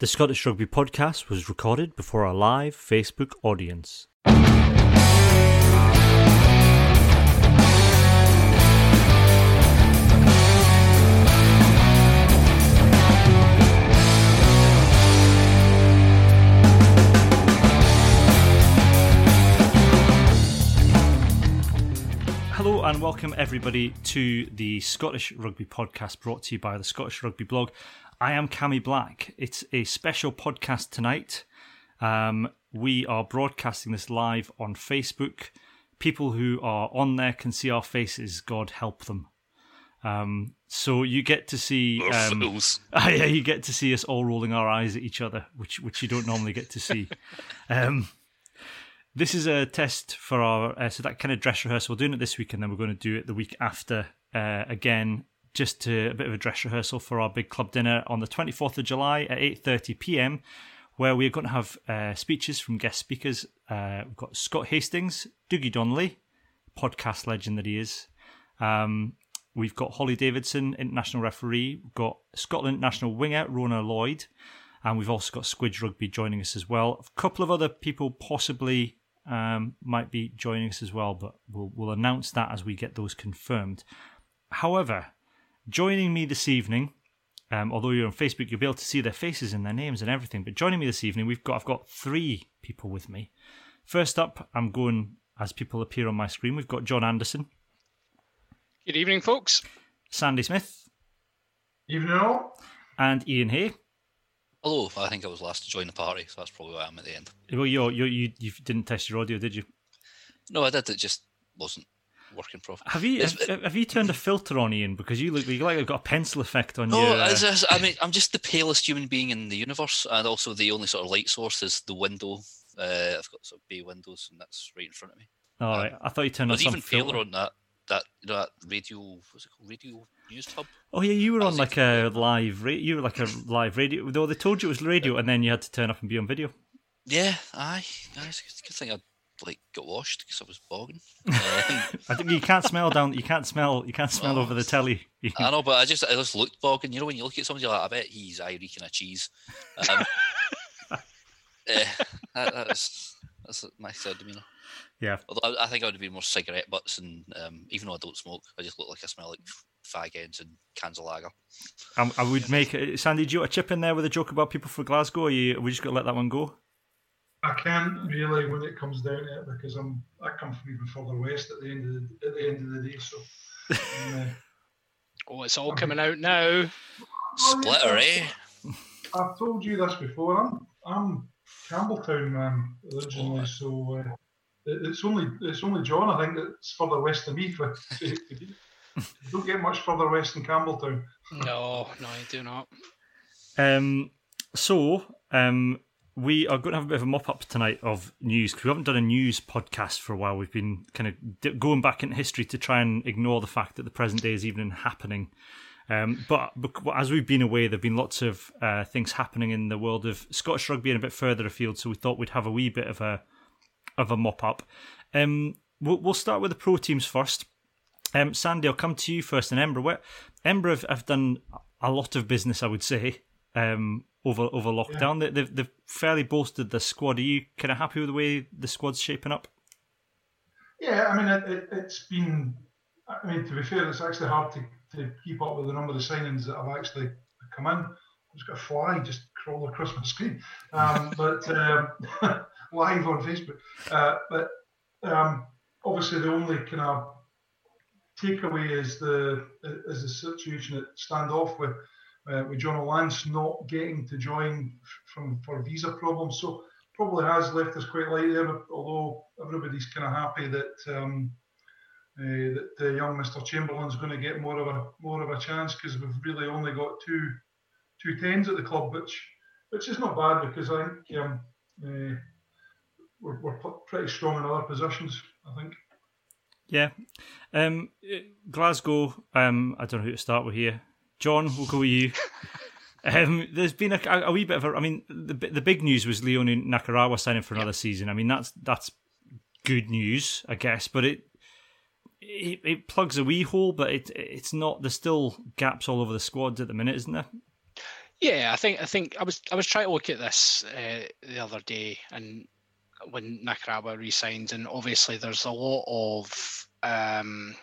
The Scottish Rugby podcast was recorded before a live Facebook audience. Hello and welcome everybody to the Scottish Rugby podcast brought to you by the Scottish Rugby blog. I am Cammy Black. It's a special podcast tonight. Um, we are broadcasting this live on Facebook. People who are on there can see our faces. God help them. Um, so you get to see, um, yeah, you get to see us all rolling our eyes at each other, which which you don't normally get to see. um, this is a test for our uh, so that kind of dress rehearsal. We're doing it this week, and then we're going to do it the week after uh, again, just to, a bit of a dress rehearsal for our big club dinner on the twenty fourth of July at eight thirty p.m. Where we're going to have uh, speeches from guest speakers. Uh, we've got Scott Hastings, Dougie Donnelly, podcast legend that he is. Um, we've got Holly Davidson, international referee. We've got Scotland national winger Rona Lloyd, and we've also got Squidge Rugby joining us as well. A couple of other people possibly um, might be joining us as well, but we'll, we'll announce that as we get those confirmed. However, joining me this evening, um, although you're on Facebook, you'll be able to see their faces and their names and everything. But joining me this evening, we've got I've got three people with me. First up, I'm going as people appear on my screen. We've got John Anderson, Good evening, folks. Sandy Smith, Evening all. and Ian Hay. Hello, I think I was last to join the party, so that's probably why I'm at the end. Well, you you you you didn't test your audio, did you? No, I did. It just wasn't working. Have you It's- have, you turned a filter on Ian because you look you like you've got a pencil effect on No, your. uh, I mean, I'm just the palest human being in the universe, and also the only sort of light source is the window. Uh, I've got sort of bay windows, and that's right in front of me. all right, I thought you turned on was some even filter. paler on that that you know that radio. What's it called? Radio News Hub. Oh yeah, you were on like a live. Ra- you were like a live radio. Though they told you it was radio, and then you had to turn up and be on video. Yeah, aye, guys. Good thing I like got washed because I was bogging. Um, I think you can't smell down. You can't smell. You can't smell Oh, over the telly. I know, but I just I just looked bogging. You know, when you look at somebody, you're like, I bet he's eye reeking of cheese. Um, eh, that, that's that's my sad demeanour. yeah. Although I, I think I would have been more cigarette butts, and um, even though I don't smoke, I just look like I smell like fag ends and cans of lager. I, I would make Sandy. Do you want a chip in there with a joke about people for Glasgow? Or you, are we just gonna let that one go? I can't really when it comes down to it because I'm I come from even further west at the end of the, at the end of the day. So um, uh, Oh, it's all coming out now. Splitter, eh? I've told you this before. I'm I'm Campbeltown man originally, Oh. so uh, it- it's only it's only John I think that's further west than me. For, don't get much further west than Campbeltown. No, no, you do not. Um. So, um, we are going to have a bit of a mop up tonight of news because we haven't done a news podcast for a while. We've been kind of going back in history to try and ignore the fact that the present day is even happening. Um, but, as we've been away, there've been lots of uh, things happening in the world of Scottish rugby and a bit further afield. So we thought we'd have a wee bit of a of a mop up. Um, we'll, we'll start with the pro teams first. Um, Sandy, I'll come to you first, and. Ember Embra have, have done a lot of business, I would say, um, over over lockdown. They, they've they've fairly bolstered the squad. Are you kind of happy with the way the squad's shaping up? Yeah, I mean it, it, it's been. I mean to be fair, it's actually hard to, to keep up with the number of signings that have actually come in. I've just got a fly just crawl across my screen, um, but um, live on Facebook. Uh, but um, obviously, the only kind of takeaway is the is the situation at standoff with uh, with John O'Lance not getting to join from for visa problems. So probably has left us quite light there. Although everybody's kind of happy that um, uh, that young Mr Chamberlain's going to get more of a more of a chance because we've really only got two two tens at the club, which which is not bad because I think um, uh, we're, we're pretty strong in other positions. I think. Yeah. Um, Glasgow. Um, I don't know who to start with here. John, we'll go with you. Um, there's been a, a wee bit of a. I mean, the the big news was Leone Nakarawa signing for another season. I mean, that's that's good news, I guess, but it it, it plugs a wee hole, but it it's not. There's still gaps all over the squad at the minute, isn't there? Yeah, I think I think I was I was trying to look at this uh, the other day, and when Nakarawa resigned, and obviously there's a lot of um,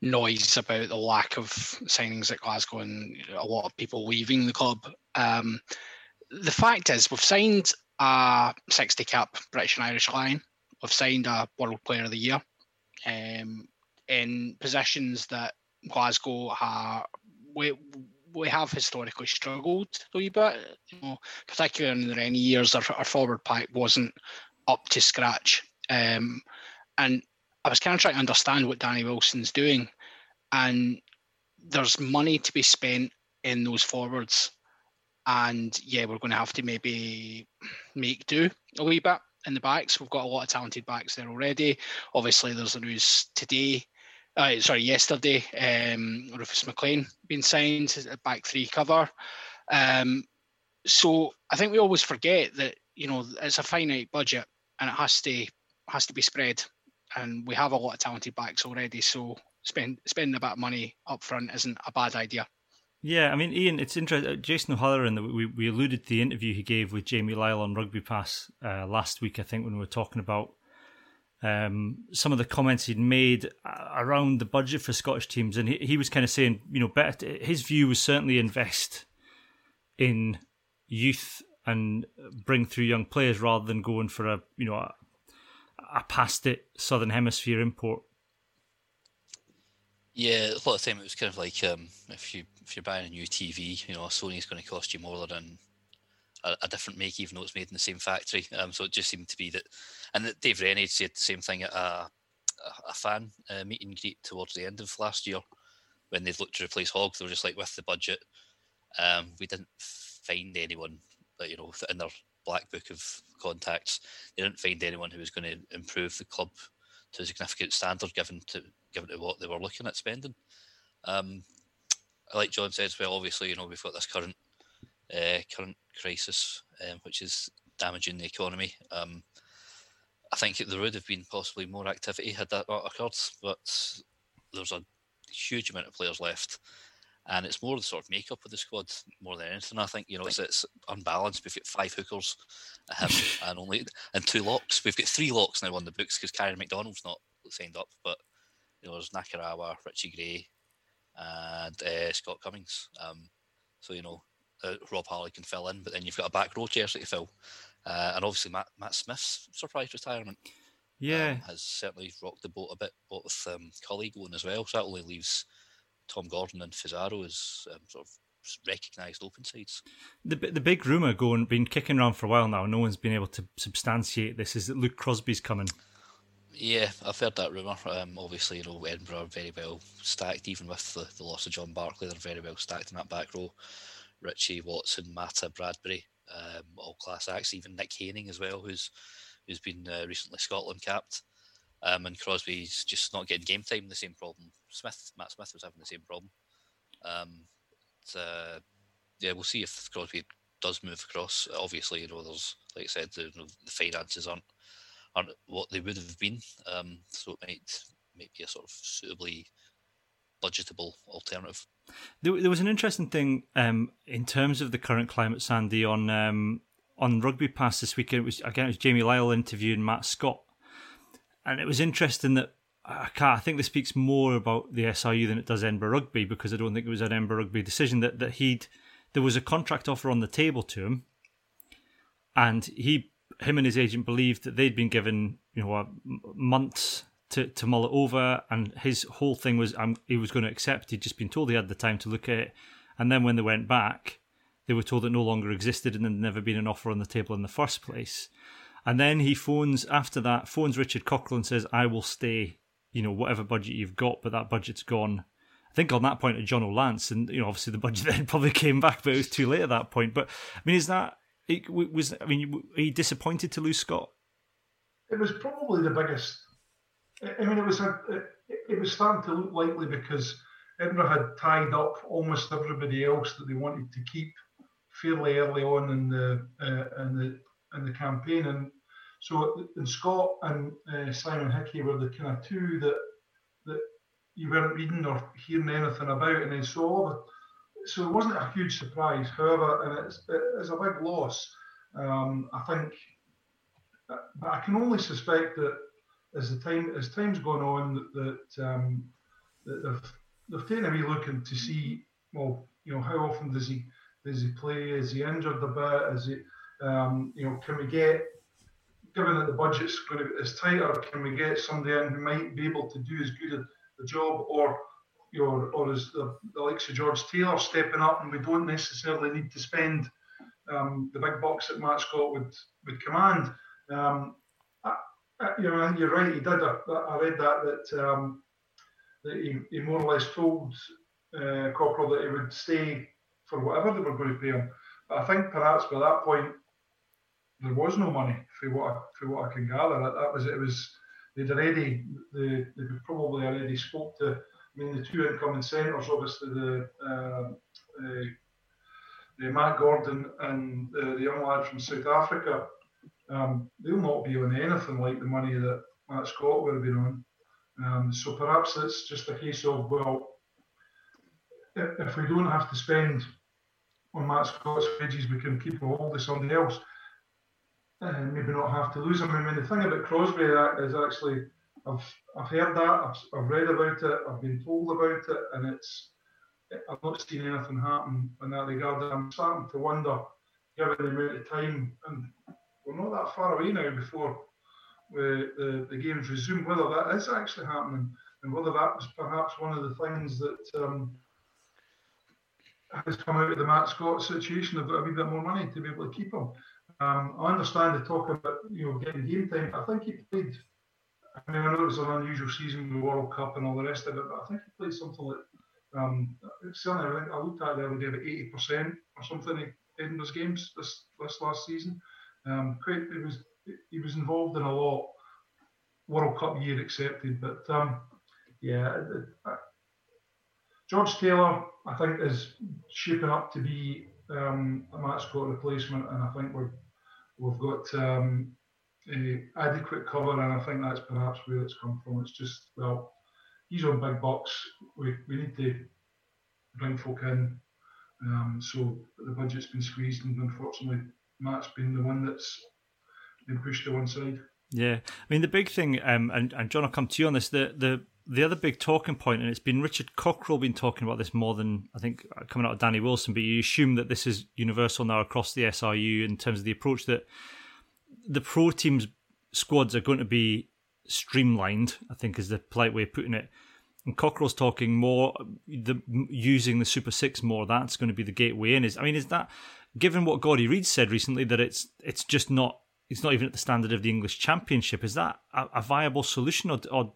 noise about the lack of signings at Glasgow and a lot of people leaving the club. Um, the fact is, we've signed a 60 cap British and Irish line. We've signed a World Player of the Year um, in positions that Glasgow are. We, we have historically struggled a wee bit, you know, particularly in the rainy years. Our, our forward pack wasn't up to scratch, um, and I was kind of trying to understand what Danny Wilson's doing, and there's money to be spent in those forwards, and yeah, we're going to have to maybe make do a wee bit in the backs. We've got a lot of talented backs there already. Obviously, there's the news today. Uh, sorry, yesterday, um, Rufus McLean being signed back three cover. Um, so I think we always forget that you know it's a finite budget and it has to has to be spread and we have a lot of talented backs already. So spend spending a bit of money up front isn't a bad idea. Yeah, I mean, Ian, it's interesting. Uh, Jason O'Halloran, we, we alluded to the interview he gave with Jamie Lyall on Rugby Pass uh, last week, I think, when we were talking about um, some of the comments he'd made uh, around the budget for Scottish teams. And he, he was kind of saying, you know, better, to, his view was certainly invest in youth and bring through young players rather than going for a, you know, a, past it Southern Hemisphere import. Yeah, a lot of time it was kind of like um, if you if you're buying a new TV, you know, Sony's going to cost you more than a, a, different make, even though it's made in the same factory. Um, so it just seemed to be that, and that Dave Rennie said the same thing at a, a fan uh, meet and greet towards the end of last year when they looked to replace Hogg. They were just like, with the budget, um, we didn't find anyone that you know in their black book of contacts. They didn't find anyone who was going to improve the club to a significant standard, given to given to what they were looking at spending. Um, like John said as well, obviously, you know, we've got this current uh, current crisis, um, which is damaging the economy. Um, I think there would have been possibly more activity had that not occurred, but there's a huge amount of players left and it's more the sort of makeup of the squad more than anything. I think you know it's, it's unbalanced. We've got five hookers um, and only and two locks. We've got three locks now on the books because Kiran McDonald's not signed up, but you know there's Nakarawa, Richie Gray, and uh, Scott Cummings. Um, so you know uh, Rob Harley can fill in, but then you've got a back row jersey to fill, uh, and obviously Matt Matt Smith's surprise retirement. Yeah, um, has certainly rocked the boat a bit. What with um, colleague going as well, so that only leaves Tom Gordon and Fusaro as um, sort of recognised open sides. The the big rumor going been kicking around for a while now. No one's been able to substantiate this. Is that Luke Crosby's coming? Yeah, I've heard that rumor. Um, obviously, you know Edinburgh are very well stacked, even with the, the loss of John Barclay. They're very well stacked in that back row. Richie Watson, Mata, Bradbury, um, all class acts. Even Nick Haining as well, who's who's been uh, recently Scotland capped. Um, and Crosby's just not getting game time. The same problem. Smith, Matt Smith was having the same problem. Um, uh, yeah, we'll see if Crosby does move across. Obviously, you know, there's like I said, the, you know, the finances aren't aren't what they would have been. Um, so it might might be a sort of suitably budgetable alternative. There, there was an interesting thing um, in terms of the current climate, Sandy, on um, on Rugby Pass this weekend. It was again it was Jamie Lyall interviewing Matt Scott, and it was interesting that I, can't. I think this speaks more about the SRU than it does Edinburgh Rugby because I don't think it was an Edinburgh Rugby decision that that he'd there was a contract offer on the table to him, and he him and his agent believed that they'd been given you know months to, to mull it over, and his whole thing was um, he was going to accept. He'd just been told he had the time to look at it, and then when they went back, they were told it no longer existed and there'd never been an offer on the table in the first place. And then he phones after that, phones Richard Cockerill and says, I will stay, you know, whatever budget you've got, but that budget's gone. I think on that point to John O'Lance, and you know, obviously the budget then probably came back, but it was too late at that point. But I mean, is that it was? I mean, are you disappointed to lose Scott? It was probably the biggest. I mean, it was a, it, it was starting to look likely because Edinburgh had tied up almost everybody else that they wanted to keep fairly early on in the uh, in the in the campaign, and so and Scott and uh, Simon Hickey were the kind of two that that you weren't reading or hearing anything about, and then so so it wasn't a huge surprise. However, and it's it's a big loss. Um, I think, but I can only suspect that as the time as time's gone on, that, that, um, that they've they've taken a wee look to see well, you know, how often does he does he play? Is he injured a bit? Is he, um, you know, can we get given that the budget's going to is tighter, can we get somebody in who might be able to do as good a, job, or you know, or is the, the likes of George Taylor stepping up, and we don't necessarily need to spend um, the big bucks that Matt Scott would would command. Um, I, you know, you're right. He did. I read that that um, that he, he, more or less told uh, that he would stay for whatever they were going to pay him. But I think perhaps by that point there was no money for what I, for what I can gather. That, that was it. Was they'd already they they probably already spoke to. I mean, the two incoming centres, obviously the, uh, uh, the Matt Gordon and uh, the young lad from South Africa. Um, they'll not be on anything like the money that Matt Scott would have been on. Um, so perhaps it's just a case of well, if, we don't have to spend on Matt Scott's wages, we can keep a hold of somebody else and maybe not have to lose him. I mean, the thing about Crosby is actually, I've I've heard that, I've, I've read about it, I've been told about it, and it's I've not seen anything happen in that regard. I'm starting to wonder, given the amount of time, and we're not that far away now before the, the, the games resume, whether that is actually happening, and whether that was perhaps one of the things that um, has come out of the Matt Scott situation. They've got a wee bit more money to be able to keep him. Um, I understand the talk about you know getting game time. I think he played. I mean, I know it was an unusual season with the World Cup and all the rest of it, but I think he played something like um, certainly I, think I looked at it the other day about eighty percent or something in those games this this last season. Um, quite, it was he was involved in a lot. World Cup year accepted, but um, yeah, uh, George Taylor I think is shaping up to be um, a Matt Scott replacement, and I think we're We've got um, adequate cover, and I think that's perhaps where it's come from. It's just well, he's on big bucks. We we need to bring folk in, um, so the budget's been squeezed, and unfortunately, Matt's been the one that's been pushed to one side. Yeah, I mean the big thing, um, and, and John, I'll come to you on this. The the the other big talking point, and it's been Richard Cockerill been talking about this more than I think uh, coming out of Danny Wilson, but you assume that this is universal now across the SRU in terms of the approach that the pro teams squads are going to be streamlined. I think is the polite way of putting it. And Cockerill's talking more the using the Super Six more. That's going to be the gateway in. Is I mean, is that given what Gordy Reid said recently that it's it's just not it's not even at the standard of the English Championship. Is that a, a viable solution, or, or,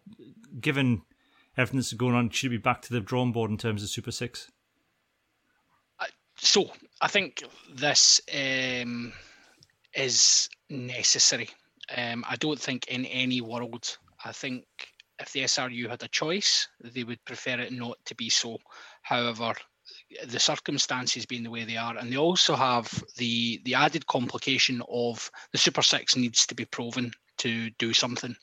given everything that's going on, should be back to the drawing board in terms of Super Six? So I think this um, is necessary. Um, I don't think in any world. I think if the SRU had a choice, they would prefer it not to be so. However, the circumstances being the way they are, and they also have the the added complication of the Super Six needs to be proven to do something.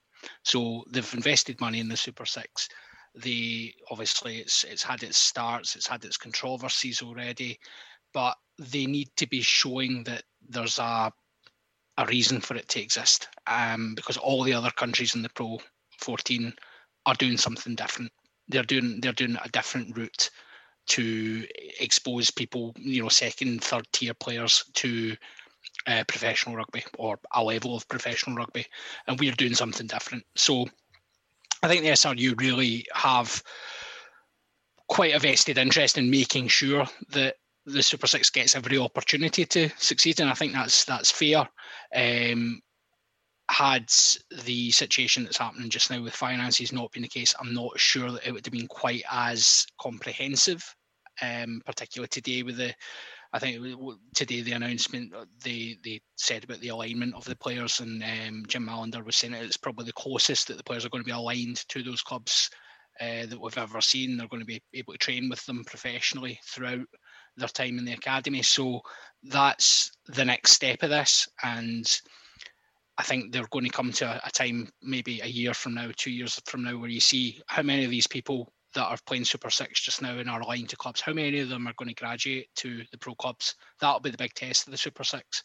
So they've invested money in the Super Six. They obviously it's it's had its starts, it's had its controversies already, but they need to be showing that there's a a reason for it to exist. Um, because all the other countries in the Pro 14 are doing something different. They're doing they're doing a different route to expose people, you know, second, third tier players to uh, professional rugby or a level of professional rugby, and we're doing something different. So I think the SRU really have quite a vested interest in making sure that the Super Six gets every opportunity to succeed, and I think that's that's fair. Um, had the situation that's happening just now with finances not been the case, I'm not sure that it would have been quite as comprehensive um, particularly today with the I think today the announcement uh, they they said about the alignment of the players and um, Jim Mallinder was saying it's probably the closest that the players are going to be aligned to those clubs uh, that we've ever seen. They're going to be able to train with them professionally throughout their time in the academy. So that's the next step of this, and I think they're going to come to a, a time maybe a year from now, two years from now, where you see how many of these people that are playing Super Six just now and are aligned to clubs. How many of them are going to graduate to the pro clubs? That'll be the big test of the Super Six.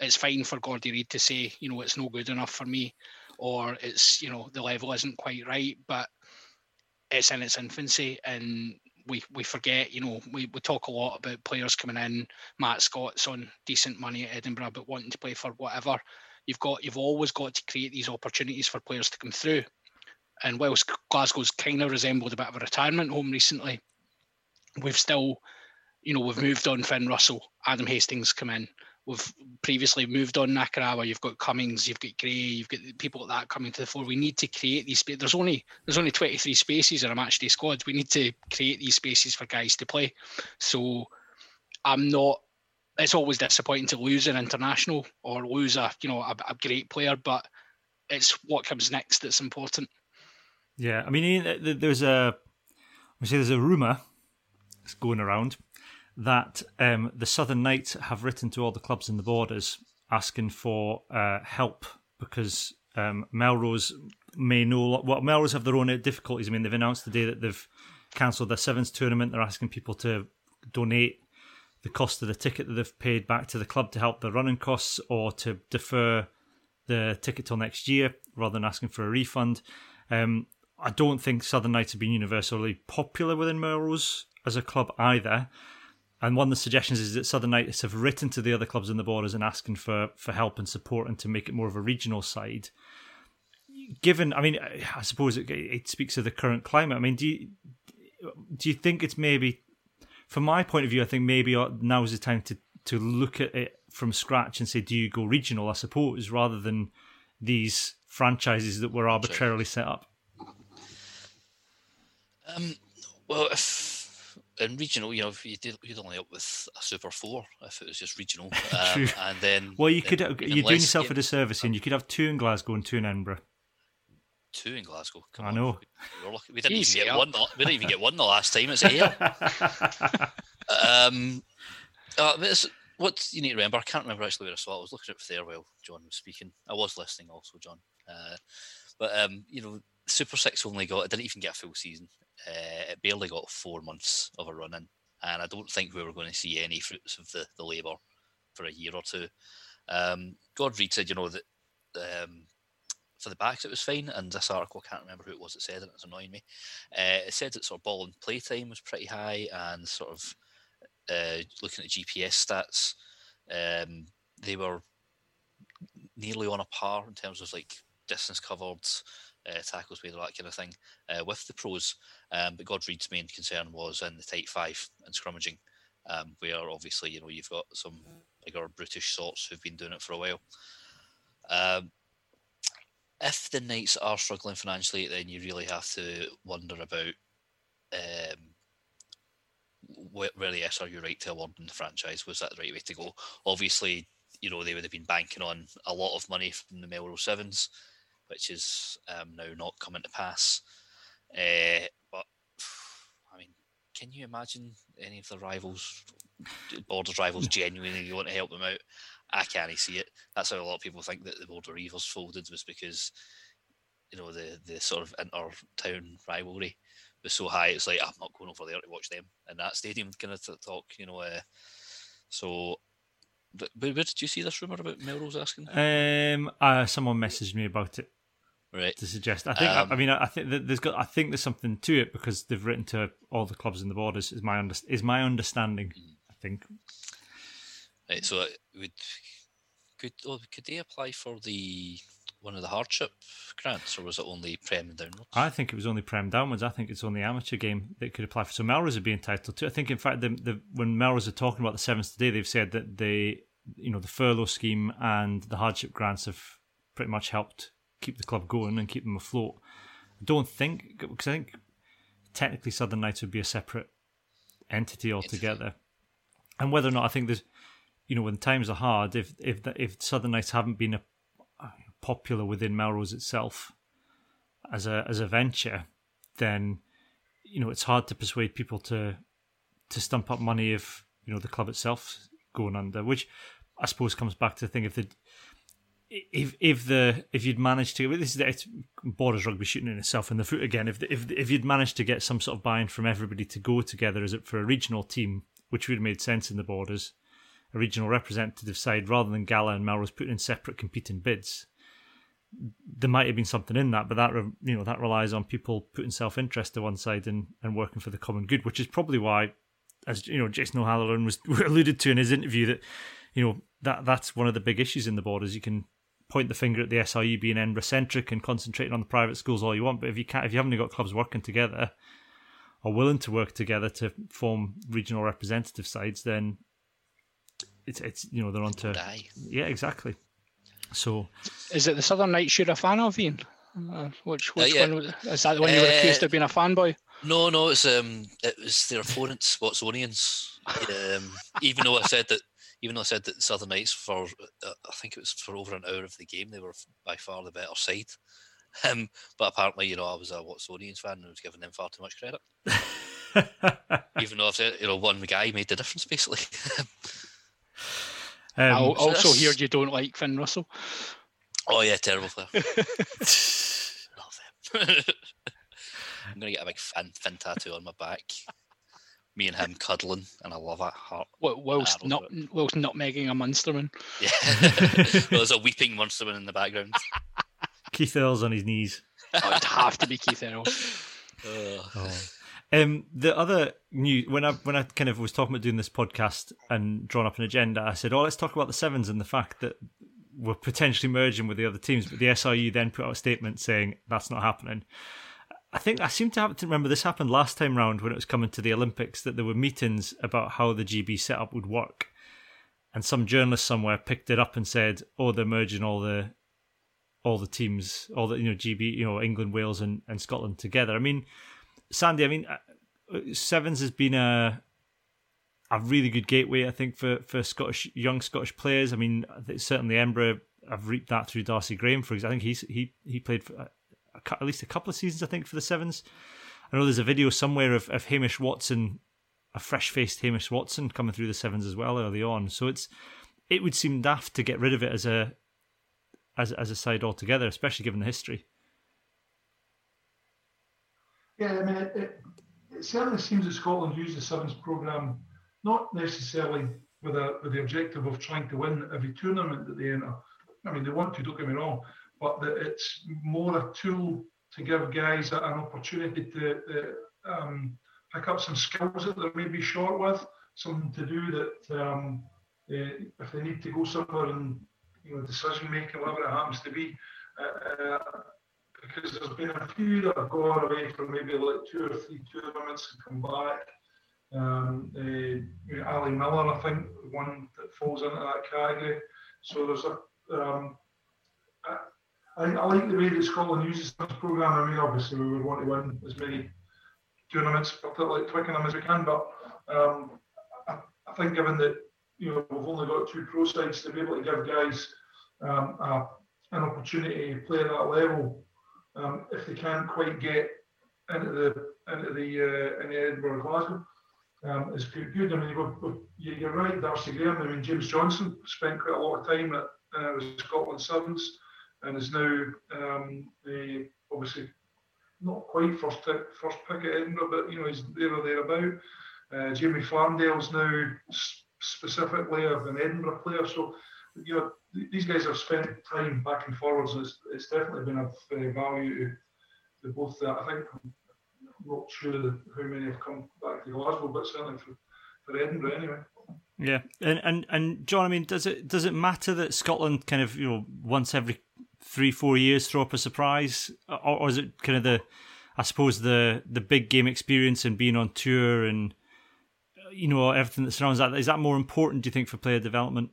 It's fine for Gordy Reid to say, you know, it's no good enough for me, or it's, you know, the level isn't quite right, but it's in its infancy and we we forget, you know, we, we talk a lot about players coming in. Matt Scott's on decent money at Edinburgh, but wanting to play for whatever. You've got you've always got to create these opportunities for players to come through. And whilst Glasgow's kind of resembled a bit of a retirement home recently, we've still, you know, we've moved on Finn Russell, Adam Hastings come in. We've previously moved on Nakarawa. You've got Cummings, you've got Gray, you've got people like that coming to the fore. We need to create these spaces. There's only there's only 23 spaces in a matchday squad. We need to create these spaces for guys to play. So I'm not. It's always disappointing to lose an international or lose a you know a, a great player, but it's what comes next that's important. Yeah, I mean, there's a, I say there's a rumor going around that um, the Southern Knights have written to all the clubs in the borders asking for uh, help because um, Melrose may know. Well, Melrose have their own difficulties. I mean, they've announced today that they've cancelled their sevens tournament. They're asking people to donate the cost of the ticket that they've paid back to the club to help the running costs or to defer the ticket till next year rather than asking for a refund. Um, I don't think Southern Knights have been universally popular within Melrose as a club either. And one of the suggestions is that Southern Knights have written to the other clubs in the borders and asking for, for help and support and to make it more of a regional side. Given, I mean, I suppose it, it speaks to the current climate. I mean, do you, do you think it's maybe, from my point of view, I think maybe now is the time to, to look at it from scratch and say, do you go regional, I suppose, rather than these franchises that were arbitrarily set up? Um, well, if in regional, you know, you did, you'd only up with a Super Four if it was just regional, um, and then well, you could in, you're doing yourself game, a disservice, and you could have two in Glasgow and two in Edinburgh. Two in Glasgow. Come I on. know. We, we didn't Easy even get one. We didn't even get one the last time. It's here. um, uh, what you need to remember, I can't remember actually where I saw it. I was looking at it there while John was speaking. I was listening also, John. Uh, but um, you know, Super Six only got. It didn't even get a full season. Uh, it barely got four months of a run in, and I don't think we were going to see any fruits of the, the labour for a year or two. Um, Reid said, you know, that um, for the backs it was fine, and this article, I can't remember who it was that said it, it's annoying me. Uh, it said that sort of ball and play time was pretty high, and sort of uh, looking at GPS stats, um, they were nearly on a par in terms of like distance covered, uh, tackles all that kind of thing uh, with the pros. Um, but Gordy Reid's main concern was in the tight five and scrummaging, um, where obviously you know you've got some bigger British sorts who've been doing it for a while. Um, if the Knights are struggling financially, then you really have to wonder about um, where, where the SRU right to awarding the franchise was that the right way to go. Obviously, you know they would have been banking on a lot of money from the Melrose Sevens which is um, now not coming to pass. Uh, but I mean, can you imagine any of the rivals, Borders rivals, genuinely want to help them out? I can't see it. That's how a lot of people think that the Border Reivers folded was because you know the the sort of inter town rivalry was so high. It's like I'm not going over there to watch them in that stadium. Kind of talk, you know. Uh, so but where did you see this rumor about Melrose asking? Um, uh, someone messaged me about it right to suggest. I think. Um, I, mean, I think that there's got. I think there's something to it because they've written to all the clubs in the borders. Is my under, is my understanding. I think. Right. So would could oh, could they apply for the one of the hardship grants, or was it only prem downwards? I think it was only prem downwards. I think it's only amateur game that could apply for. So Melrose would be entitled to. I think, in fact, the, the when Melrose are talking about the sevens today, they've said that they, you know, the furlough scheme and the hardship grants have pretty much helped keep the club going and keep them afloat. I don't think because I think technically Southern Knights would be a separate entity altogether. And whether or not I think there's, you know, when times are hard, if if if Southern Knights haven't been a, popular within Melrose itself as a as a venture, then you know it's hard to persuade people to to stump up money if you know the club itself going under, which I suppose comes back to the thing if the if if the if you'd managed to this is it's borders rugby shooting in itself in the foot again. If if if you'd managed to get some sort of buy-in from everybody to go together as it for a regional team which would have made sense in the borders a regional representative side rather than Gala and Melrose putting in separate competing bids there might have been something in that but that you know that relies on people putting self-interest to one side and and working for the common good which is probably why as you know Jason O'Halloran was alluded to in his interview that you know that that's one of the big issues in the borders. You can point the finger at the SRU being Edinburgh centric and concentrating on the private schools all you want, but if you can't, if you haven't got clubs working together or willing to work together to form regional representative sides, then it's it's you know they're on to yeah exactly. So, is it the Southern Knights you're a fan of, Ian? Uh, which which uh, yeah. one is that the one you were uh, accused of being a fanboy? No, no, it's um, it was their opponents, Watsonians. um, even though I said that even though I said that Southern Knights for uh, I think it was for over an hour of the game they were by far the better side. Um, but apparently, you know, I was a Watsonians fan and I was giving them far too much credit. even though I've said, you know, one guy made the difference basically. um, I also so heard you don't like Finn Russell. Oh yeah, terrible player. Love him. I'm gonna get a big Finn, Finn tattoo on my back me and him cuddling, and I love it. Heart. whilst not it. whilst not making a monsterman. Yeah, well, there's a weeping monsterman in the background. Keith Earls on his knees. Oh, it'd have to be Keith Earls. Oh. Um, the other new when I when I kind of was talking about doing this podcast and drawing up an agenda, I said, "Oh, let's talk about the sevens and the fact that we're potentially merging with the other teams." But the SRU then put out a statement saying that's not happening. I think I seem to have to remember this happened last time round when it was coming to the Olympics that there were meetings about how the GB setup would work, and some journalist somewhere picked it up and said, "Oh, they're merging all the all the teams, all the you know GB, you know England, Wales, and, and Scotland together." I mean, Sandy, I mean, uh, sevens has been a a really good gateway, I think, for for Scottish young Scottish players. I mean, certainly Edinburgh. I've reaped that through Darcy Graham, for example. I think he's he he played for at least a couple of seasons, I think, for the Sevens. I know there's a video somewhere of, of Hamish Watson, a fresh faced Hamish Watson coming through the Sevens as well early on. So it's it would seem daft to get rid of it as a as as a side altogether, especially given the history. Yeah, I mean, it, it, it certainly seems that Scotland used the Sevens programme not necessarily with a with the objective of trying to win every tournament that they enter. I mean, they want to, don't get me wrong, but it's more a tool to give guys an opportunity to, um, pick up some skills that they may be short with, something to do that um, uh, if they need to go somewhere and you know decision making, whatever it happens to be. Uh, because there's been a few that have gone away for maybe like two or three tournaments and come back. Um, uh, Ali Miller, I think, one that falls into that category. So there's a um, I, I like the way that Scotland uses this programme. I mean, obviously, we would want to win as many tournaments, particularly like Twickenham, as we can. But um, I, I, think, given that you know we've only got two pro sides, to be able to give guys um, a, an opportunity to play at that level, um, if they can't quite get into the into the uh, in the Edinburgh Glasgow. Um, is good. I mean, you're, you're right, Darcy Graham. I mean, James Johnstone spent quite a lot of time at uh, Scotland Sevens and is now um, the, obviously not quite first first pick at Edinburgh, but you know he's there or thereabout. Uh, Jamie Farndale's now specifically an Edinburgh player, so you know these guys have spent time back and forwards, it's, it's definitely been of uh, value to, to both. Uh, I think I'm not sure how many have come back to Glasgow, but certainly for, for Edinburgh anyway. Yeah, and and and John, I mean, does it does it matter that Scotland kind of you know once every three four years throw up a surprise, or, or is it kind of the I suppose the the big game experience and being on tour and you know everything that surrounds that is that more important? Do you think for player development?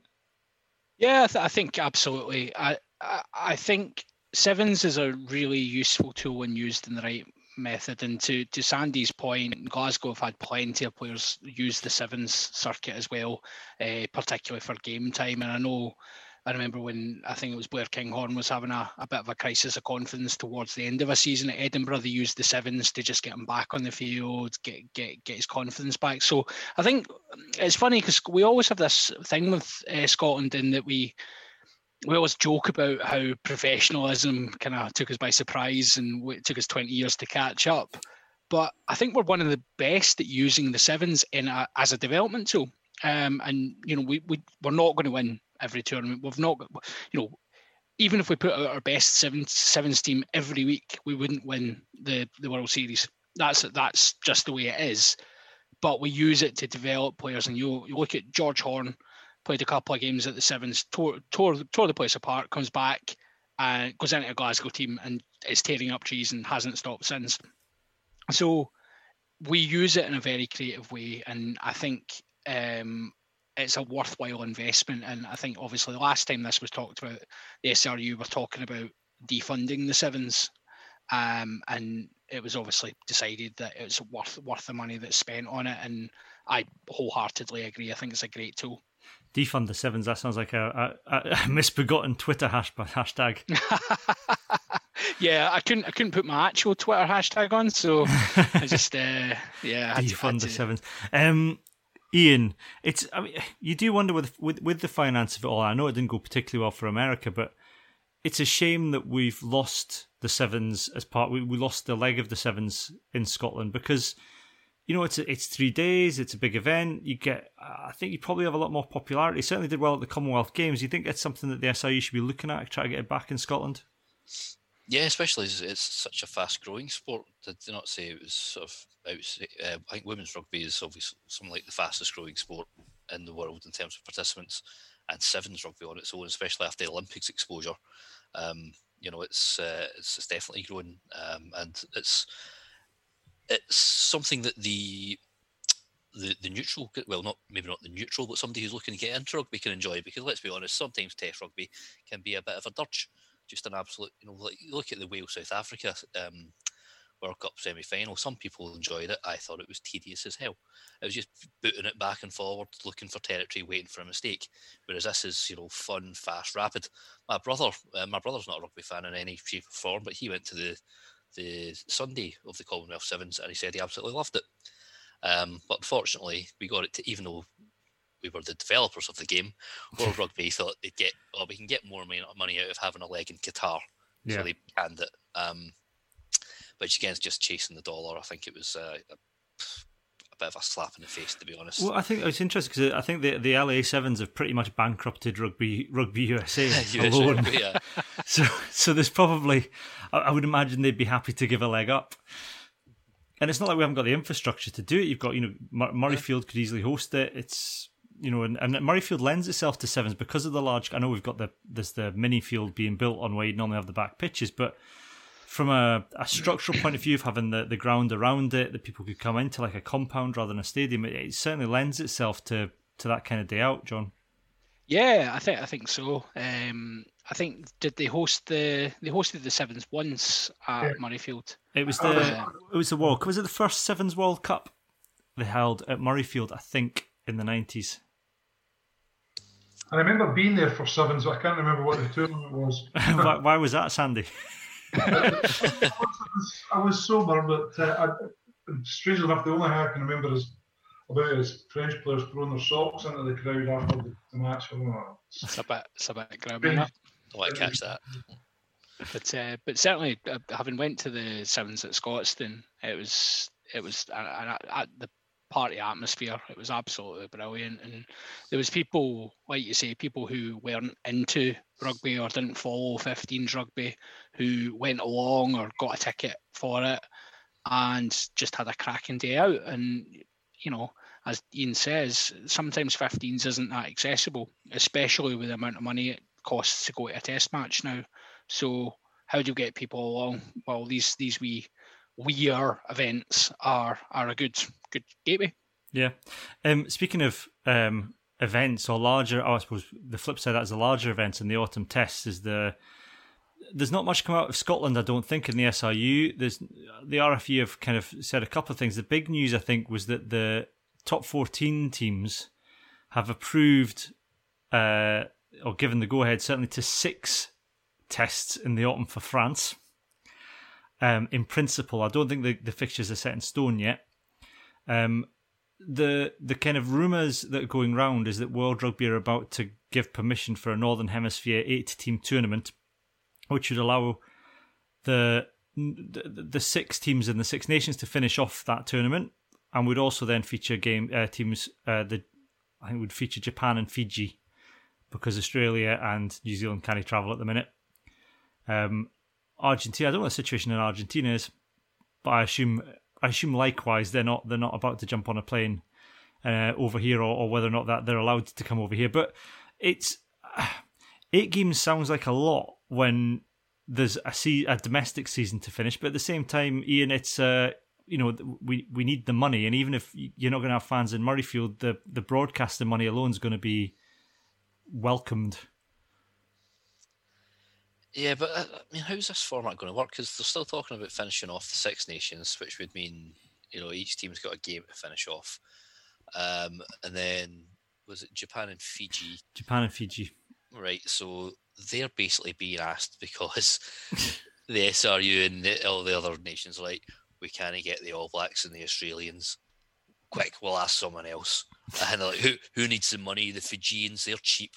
Yeah, I, th- I think absolutely. I, I I think sevens is a really useful tool when used in the right method. And to, to Sandy's point, Glasgow have had plenty of players use the sevens circuit as well, uh, particularly for game time. And I know I remember when I think it was Blair Kinghorn was having a, a bit of a crisis of confidence towards the end of a season at Edinburgh. They used the sevens to just get him back on the field, get get get his confidence back. So I think it's funny because we always have this thing with uh, Scotland in that we we always joke about how professionalism kind of took us by surprise and it took us 20 years to catch up. But I think we're one of the best at using the sevens in a, as a development tool. Um, and you know, we, we we're not going to win every tournament. We've not, you know, even if we put out our best seven sevens team every week, we wouldn't win the the World Series. That's that's just the way it is. But we use it to develop players, and you you look at George Horne played a couple of games at the sevens, tore tore, tore the place apart, comes back and goes into a Glasgow team and is tearing up trees and hasn't stopped since. So we use it in a very creative way, and I think um, it's a worthwhile investment. And I think obviously the last time this was talked about, the SRU were talking about defunding the sevens, um, and it was obviously decided that it's worth worth the money that's spent on it. And I wholeheartedly agree. I think it's a great tool. Defund the sevens. That sounds like a, a, a misbegotten Twitter hashtag. yeah, I couldn't I couldn't put my actual Twitter hashtag on, so I just uh, yeah. Defund the sevens. Um, Ian, it's I mean you do wonder with with with the finance of it all. I know it didn't go particularly well for America, but it's a shame that we've lost the sevens as part. We, we lost the leg of the sevens in Scotland because you know it's a, it's three days. It's a big event. You get. I think you probably have a lot more popularity. It certainly did well at the Commonwealth Games. You think it's something that the SRU should be looking at, try to get it back in Scotland? Yeah, especially as it's such a fast-growing sport. Do not say it was sort of. Uh, I think women's rugby is obviously something like the fastest-growing sport in the world in terms of participants, and sevens rugby on its own, especially after the Olympics exposure. Um, you know, it's, uh, it's, it's definitely growing, um, and it's it's something that the the, the neutral, well, not maybe not the neutral, but somebody who's looking to get into rugby can enjoy. Because let's be honest, sometimes Test rugby can be a bit of a dirge just an absolute, you know, like look at the Wales South Africa um, World Cup semi final. Some people enjoyed it. I thought it was tedious as hell. It was just booting it back and forward, looking for territory, waiting for a mistake. Whereas this is, you know, fun, fast, rapid. My brother, uh, my brother's not a rugby fan in any shape or form, but he went to the the Sunday of the Commonwealth Sevens and he said he absolutely loved it. Um, but unfortunately, we got it to even though we were the developers of the game, World Rugby thought they'd get, well, we can get more money out of having a leg in Qatar. Yeah. So they canned it. Um, but again, it's just chasing the dollar. I think it was uh, a, a, bit of a slap in the face, to be honest. Well, I think it's interesting because I think the, the LA Sevens have pretty much bankrupted Rugby Rugby USA alone. Rugby, yeah. so, so there's probably, I would imagine they'd be happy to give a leg up. And it's not like we haven't got the infrastructure to do it. You've got, you know, Murrayfield could easily host it. It's you know, and, and Murrayfield lends itself to sevens because of the large. I know we've got the there's the mini field being built on where you normally have the back pitches, but from a, a structural point of view of having the, the ground around it that people could come into like a compound rather than a stadium, it, it certainly lends itself to to that kind of day out, John. Yeah, I think I think so. Um, I think did they host the they hosted the sevens once at yeah. Murrayfield. It was the it was the World. Was it the first sevens World Cup they held at Murrayfield? I think in the nineties. I remember being there for sevens, but I can't remember what the tournament was. why, why, was that, Sandy? I, was, I was sober, but uh, I, strangely enough, the only thing I can remember is about is French players throwing their socks into the crowd after the, the match. Oh, it's a bit, it's a bit grim. I want to catch that. But uh, but certainly, uh, having went to the sevens at Scotstoun, it was it was at the party atmosphere. It was absolutely brilliant, and there was people, like you say, people who weren't into rugby or didn't follow 15s rugby, who went along or got a ticket for it, and just had a cracking day out. And you know, as Ian says, sometimes 15s isn't that accessible, especially with the amount of money it costs to go to a test match now. So how do you get people along? Well, these these wee weir events are are a good good gateway. Yeah. Um, speaking of um, events or larger, oh, I suppose the flip side that is the larger events in the autumn tests is the there's not much come out of Scotland, I don't think, in the SRU. There's the RFU have kind of said a couple of things. The big news, I think, was that the top 14 teams have approved uh, or given the go ahead, certainly to six tests in the autumn for France. Um, in principle, I don't think the, the fixtures are set in stone yet. Um, the the kind of rumours that are going round is that World Rugby are about to give permission for a Northern Hemisphere eight-team tournament, which would allow the the, the six teams in the Six Nations to finish off that tournament, and would also then feature game uh, teams. Uh, the I think would feature Japan and Fiji because Australia and New Zealand can't travel at the minute. Um, Argentina, I don't know what the situation in Argentina is, but I assume I assume likewise they're not they're not about to jump on a plane uh, over here, or, or, whether or not that they're allowed to come over here. But it's eight games sounds like a lot when there's a se- a domestic season to finish, but at the same time, Ian, it's uh, you know we we need the money, and even if you're not going to have fans in Murrayfield, the the broadcaster money alone is going to be welcomed. Yeah, but uh, I mean, how's this format going to work? Because they're still talking about finishing off the Six Nations, which would mean you know each team's got a game to finish off, um, and then was it Japan and Fiji? Japan and Fiji. Right. So they're basically being asked because the SRU and the, all the other nations are like, we can't get the All Blacks and the Australians. Quick, we'll ask someone else. And they're like, who who needs the money? The Fijians, they're cheap.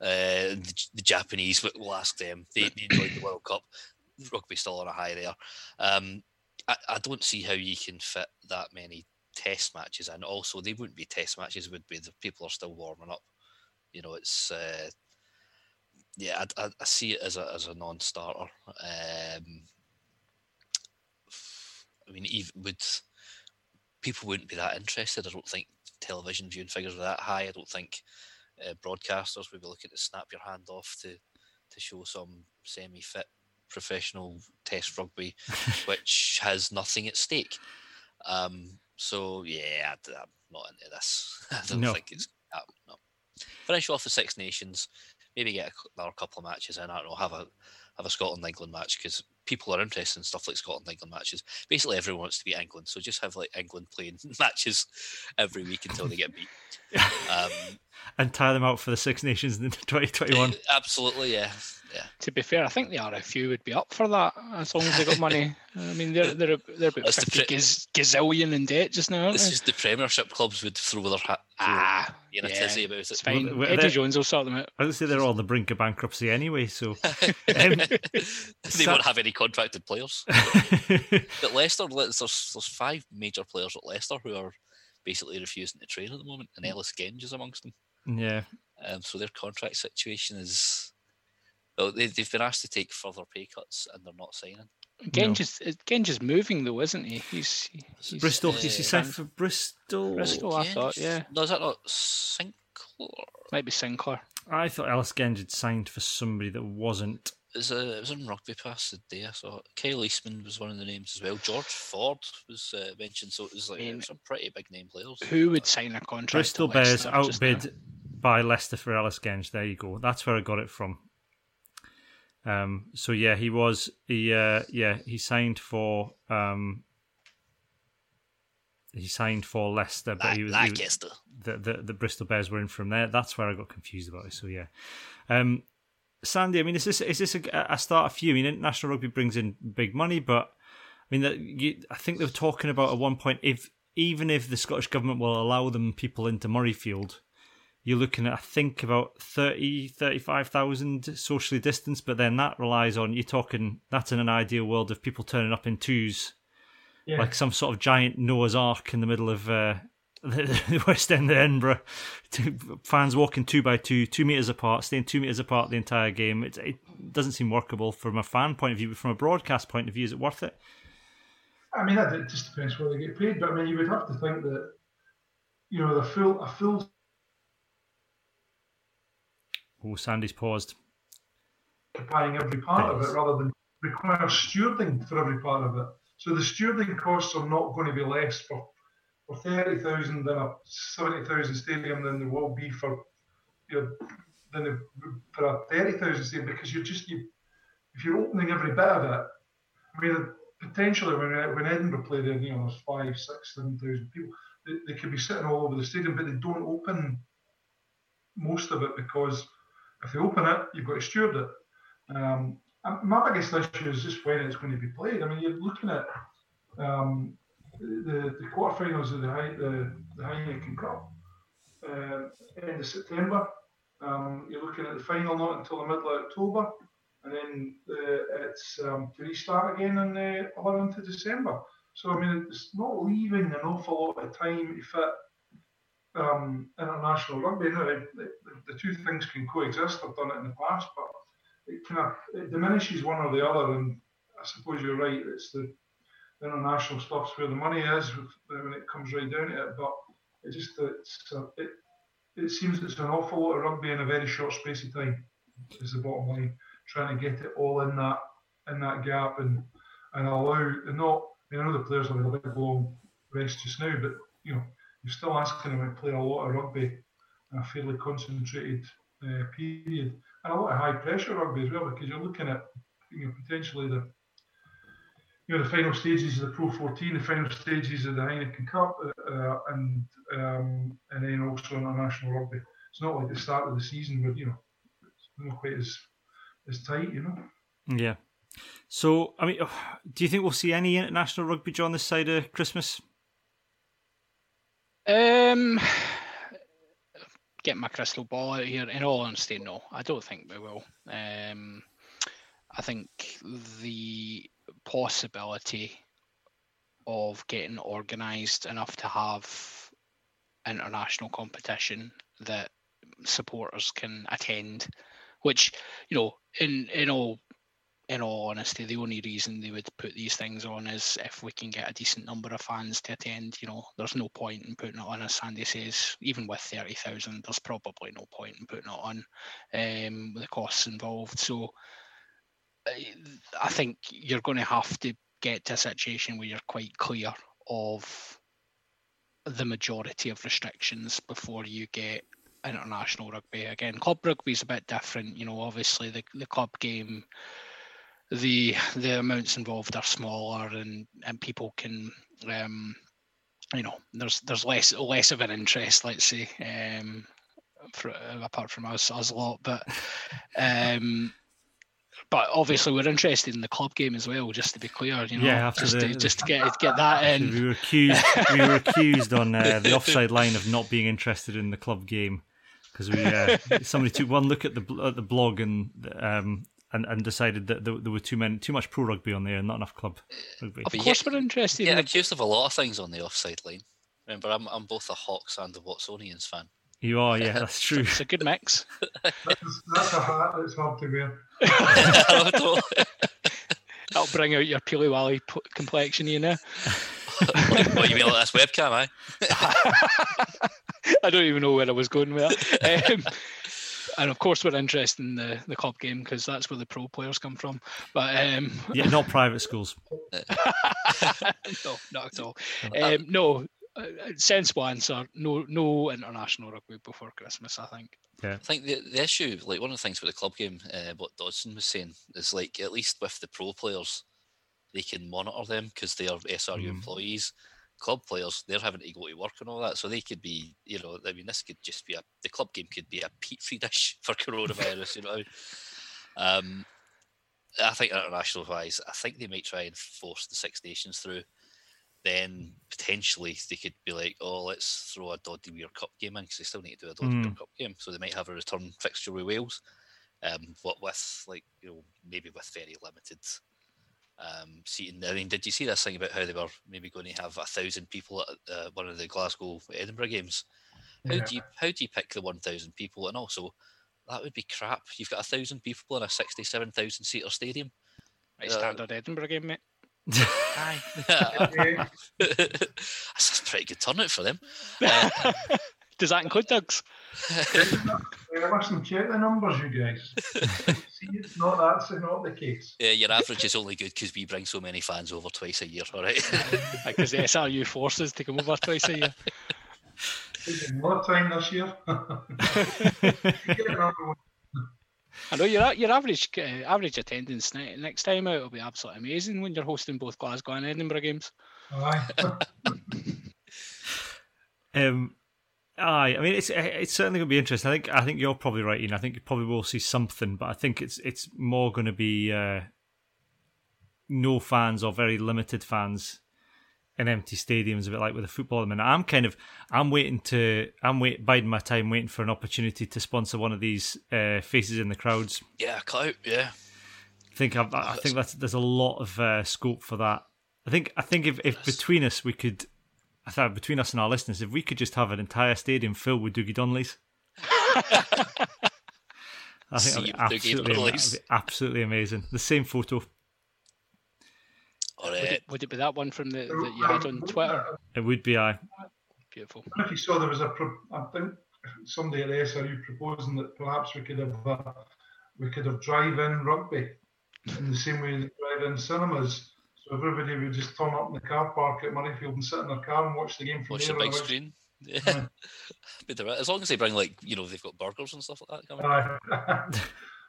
Uh, the, the, Japanese, we'll ask them. They, they enjoyed the World Cup. Rugby's still on a high there. Um, I, I don't see how you can fit that many test matches and also they wouldn't be test matches would be the people are still warming up you know it's uh, yeah I, I, I, see it as a as a non-starter um, I mean even would people wouldn't be that interested I don't think television viewing figures are that high I don't think uh, broadcasters would be looking to snap your hand off to to show some semi-fit professional test rugby which has nothing at stake um, so yeah, I, am not into this. I don't no. think it's uh, no. Finish off the Six Nations, maybe get another couple of matches in. I don't know, have a have a Scotland England match because people are interested in stuff like Scotland England matches. Basically, everyone wants to beat England, so just have like England playing matches every week until they get beat. Um, and tie them out for the Six Nations in 2021. Absolutely, yeah. Yeah. To be fair, I think the RFU would be up for that as long as they got money. I mean, they're they're they're about That's fifty the pre- gaz- gazillion in debt just now. It's just the Premiership clubs would throw their hat. Ah, in a yeah, tizzy about it. It's fine. Well, Eddie Jones will sort them out. I would say they're on the brink of bankruptcy anyway, so um, they won't have any contracted players. but Leicester, there's there's five major players at Leicester who are basically refusing to train at the moment, and Ellis Genge is amongst them. Yeah. Um, so their contract situation is well, they, have been asked to take further pay cuts and they're not signing. Genge's no. Genge's moving though, isn't he? He's, he's Bristol. Uh, is he signed for Bristol? Bristol, I thought. Yeah. No, is that not Sinclair? Might be Sinclair. I thought Ellis Genge had signed for somebody that wasn't. It was, a, it was on Rugby Pass the day I saw it. Kyle Eastmond was one of the names as well. George Ford was uh, mentioned, so it was like I mean, some pretty big name players. Who would sign a contract? Bristol Bears outbid by Leicester for Ellis Genge. There you go. That's where I got it from. Um, so yeah, he was he uh, yeah he signed for um, he signed for Leicester, but he was, he was the, the, the Bristol Bears were in from there. That's where I got confused about it. So yeah, um, Sandy. I mean, is this is this a, a start for few? I mean, international rugby brings in big money, but I mean, that you, I think they were talking about at one point if even if the Scottish government will allow them people into Murrayfield, you're looking at I think about 30 35,000 socially distanced but then that relies on you're talking that's in an ideal world of people turning up in twos. Yeah. like some sort of giant Noah's ark in the middle of uh, the West End of Edinburgh. Fans walking two by two two meters apart staying two meters apart the entire game. It, it doesn't seem workable from a fan point of view but from a broadcast point of view is it worth it? I mean it just depends where they get paid but I mean you would have to think that you know the full a full Oh, Sandy's paused. Occupying every part of it rather than require stewarding for every part of it. So the stewarding costs are not going to be less for, for 30,000 in a 70,000 stadium than there will be for you know, than for a 30,000 stadium because you're just, you, if you're opening every bit of it, I mean, potentially when, when Edinburgh played there, you know, there's five, six, seven thousand people, they, they could be sitting all over the stadium, but they don't open most of it because if they open it, you've got to steward it. Um, my biggest issue is just when it's going to be played. I mean, you're looking at um, the, the quarterfinals of the, High, the, the Heineken Cup uh, end of September. Um, you're looking at the final not until the middle of October, and then uh, it's um, to restart again on the 11th of December. So I mean, it's not leaving an awful lot of time to fit um, international rugby. Now, the, the, two things can coexist. I've done it in the past, but it kind of it diminishes one or the other. And I suppose you're right. It's the, international stuff's where the money is when it comes right down to it. But it just it's, uh, it it seems it's an awful lot of rugby in a very short space of time. Is the bottom line. Trying to get it all in that in that gap and and allow and not. I, mean, I know the players have a big long rest just now, but you know you're still asking them to play a lot of rugby in a fairly concentrated uh, period and a lot of high pressure rugby as well because you're looking at you know potentially the you know the final stages of the Pro 14, the final stages of the Heineken Cup, uh, uh, and um, and then also international rugby. It's not like the start of the season where you know it's not quite as as tight, you know. Yeah. So, I mean, do you think we'll see any international rugby, John, this side of Christmas? Um, get my crystal ball out here. In all honesty, no, I don't think we will. Um, I think the possibility of getting organised enough to have international competition that supporters can attend, which you know, in in all in all honesty, the only reason they would put these things on is if we can get a decent number of fans to attend. You know, there's no point in putting it on, as Sandy says, even with 30,000, there's probably no point in putting it on um, with the costs involved. So I think you're going to have to get to a situation where you're quite clear of the majority of restrictions before you get international rugby. Again, club rugby is a bit different. You know, obviously the, the club game the the amounts involved are smaller and and people can um, you know there's there's less less of an interest let's say um, for, apart from us us a lot but um, but obviously we're interested in the club game as well just to be clear you know yeah, just, the, to, just to get get that in. we were accused we were accused on uh, the offside line of not being interested in the club game because we uh, somebody took one look at the at the blog and um, and, and decided that there, there were too many too much pro rugby on there and not enough club rugby. Of course, we're interested. Yeah, in accused of a lot of things on the offside line. Remember, I'm I'm both a Hawks and a Watsonians fan. You are, yeah, that's true. it's a good mix. that's, that's a hat that's hard to wear. That'll bring out your Peely Wally complexion, you know. what you mean like this webcam, eh? I don't even know where I was going with that. Um, and of course we're interested in the, the club game because that's where the pro players come from. But um, yeah, not private schools. no, not at all. Um, no, uh, sensible answer. No, no international rugby before Christmas. I think. Yeah. I think the, the issue, like one of the things with the club game, uh, what Dodson was saying, is like at least with the pro players, they can monitor them because they are SRU mm. employees club players, they're having to go to work and all that. So they could be, you know, I mean, this could just be a, the club game could be a petri dish for coronavirus, you know. Um, I think international wise, I think they might try and force the Six Nations through. Then potentially they could be like, oh, let's throw a Doddie Weir Cup game in because they still need to do a Doddie mm. Weir Cup game. So they might have a return fixture with Wales. Um, but with like, you know, maybe with very limited um, seating. I mean, did you see this thing about how they were maybe going to have a thousand people at uh, one of the Glasgow Edinburgh games? How yeah. do you how do you pick the one thousand people? And also, that would be crap. You've got a thousand people in a sixty-seven thousand seater stadium. Right, uh, standard Edinburgh game, mate. Aye. That's a pretty good turnout for them. Uh, Does that include Doug's? I mustn't check the numbers, you guys. See, it's not that's not the case. Yeah, your average is only good because we bring so many fans over twice a year, all right? Because the SRU forces to come over twice a year. More time this year. I know your your average uh, average attendance next time out will be absolutely amazing when you're hosting both Glasgow and Edinburgh games. Aye. um, Aye, I mean it's it's certainly going to be interesting. I think I think you're probably right, Ian. I think you probably will see something, but I think it's it's more going to be uh, no fans or very limited fans in empty stadiums, a bit like with the football. I mean, I'm kind of I'm waiting to I'm wait biding my time, waiting for an opportunity to sponsor one of these uh, faces in the crowds. Yeah, cut out. Yeah, I think I've, I think that's there's a lot of uh, scope for that. I think I think if, if between us we could, I thought between us and our listeners, if we could just have an entire stadium filled with Dougie Donnellys. I think that'd be, absolutely, that'd be absolutely amazing. The same photo. Or, would, it, would, it, be that one from the that you had on Twitter? It would be, I. Beautiful. If you saw there was a, I think somebody at the SRU proposing that perhaps we could have uh, we could have drive-in rugby in the same way as drive-in cinemas. So everybody would just turn up in the car park at Murrayfield and sit in their car and watch the game from watch there. the big screen. Yeah. as long as they bring like you know they've got burgers and stuff like that. Uh,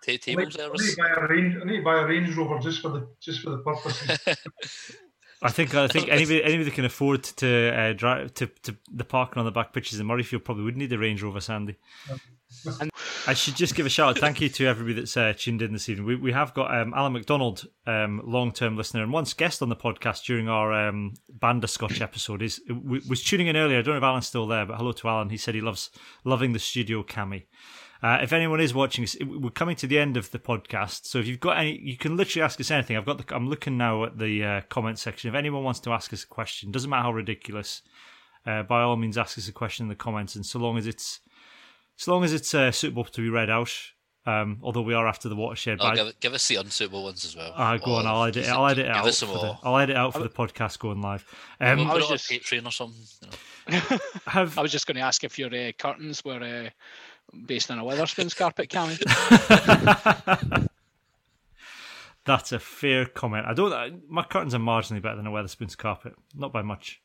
T- table service. I need, I need to buy a Range Rover just for the just for the purposes. I think I think anybody anybody that can afford to uh, drive to, to the parking on the back pitches in Murrayfield probably would need a Range Rover, Sandy. I should just give a shout out. Thank you to everybody that's uh, tuned in this evening. We, we have got um, Alan McDonald, um, long term listener and once guest on the podcast during our um, Banderscotch episode. Is was tuning in earlier. I don't know if Alan's still there, but hello to Alan. He said he loves loving the studio cami. Uh, if anyone is watching us, we're coming to the end of the podcast. So if you've got any, you can literally ask us anything. I've got the, I'm looking now at the uh, comment section. If anyone wants to ask us a question, doesn't matter how ridiculous, uh, by all means, ask us a question in the comments. And so long as it's, so long as it's uh, suitable to be read out, um, although we are after the watershed. Oh, give, give, us the unsuitable ones as well. Ah, go on. I'll edit. I'll edit it out. For the, I'll edit out for the podcast going live. Um, we'll I was just Patreon or something. You know. have, I was just going to ask if your uh, curtains were uh, based on a Wetherspoons carpet, Cammy. That's a fair comment. I don't. My curtains are marginally better than a Wetherspoons carpet, not by much.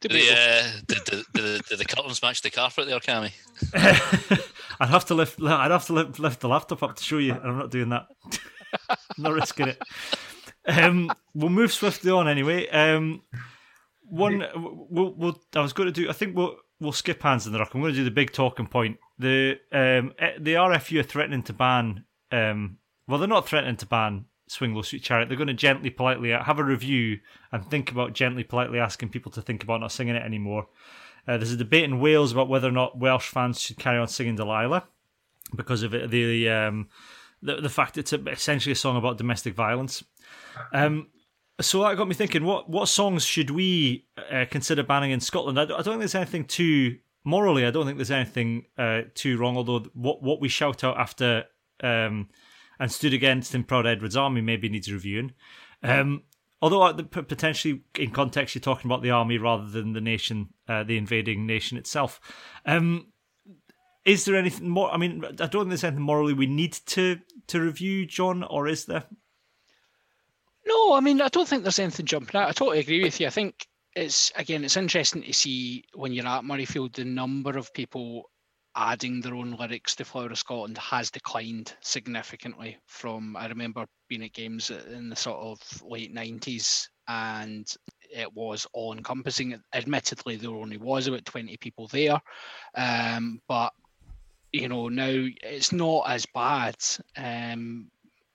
Do the, uh, did, the, did, the, the curtains match the carpet there, Cammy? I'd have to lift. I'd have to lift, lift the laptop up to show you, and I'm not doing that. not risking it. Um, we'll move swiftly on anyway. Um, one, we'll, we'll, I was going to do. I think we'll we'll skip hands in the rock. I'm going to do the big talking point. The um, eh, the RFU are threatening to ban. Um, well, they're not threatening to ban Swing Low Sweet Chariot. They're going to gently, politely have a review and think about gently, politely asking people to think about not singing it anymore. Uh, there's a debate in Wales about whether or not Welsh fans should carry on singing Delilah because of it, the um, the the fact it's essentially a song about domestic violence. Um, so that got me thinking: what what songs should we uh, consider banning in Scotland? I don't, I don't think there's anything too morally. I don't think there's anything uh, too wrong. Although what what we shout out after um, and stood against in Proud Edward's army maybe needs reviewing. Um, although uh, potentially in context you're talking about the army rather than the nation, uh, the invading nation itself. Um, is there anything more? I mean, I don't think there's anything morally we need to to review, John, or is there? No, I mean, I don't think there's anything jumping out. I totally agree with you. I think it's again, it's interesting to see when you're at Murrayfield the number of people adding their own lyrics to Flower of Scotland has declined significantly from I remember being at games in the sort of late 90s and it was all encompassing. Admittedly, there only was about 20 people there, um, but you know now it's not as bad. Um,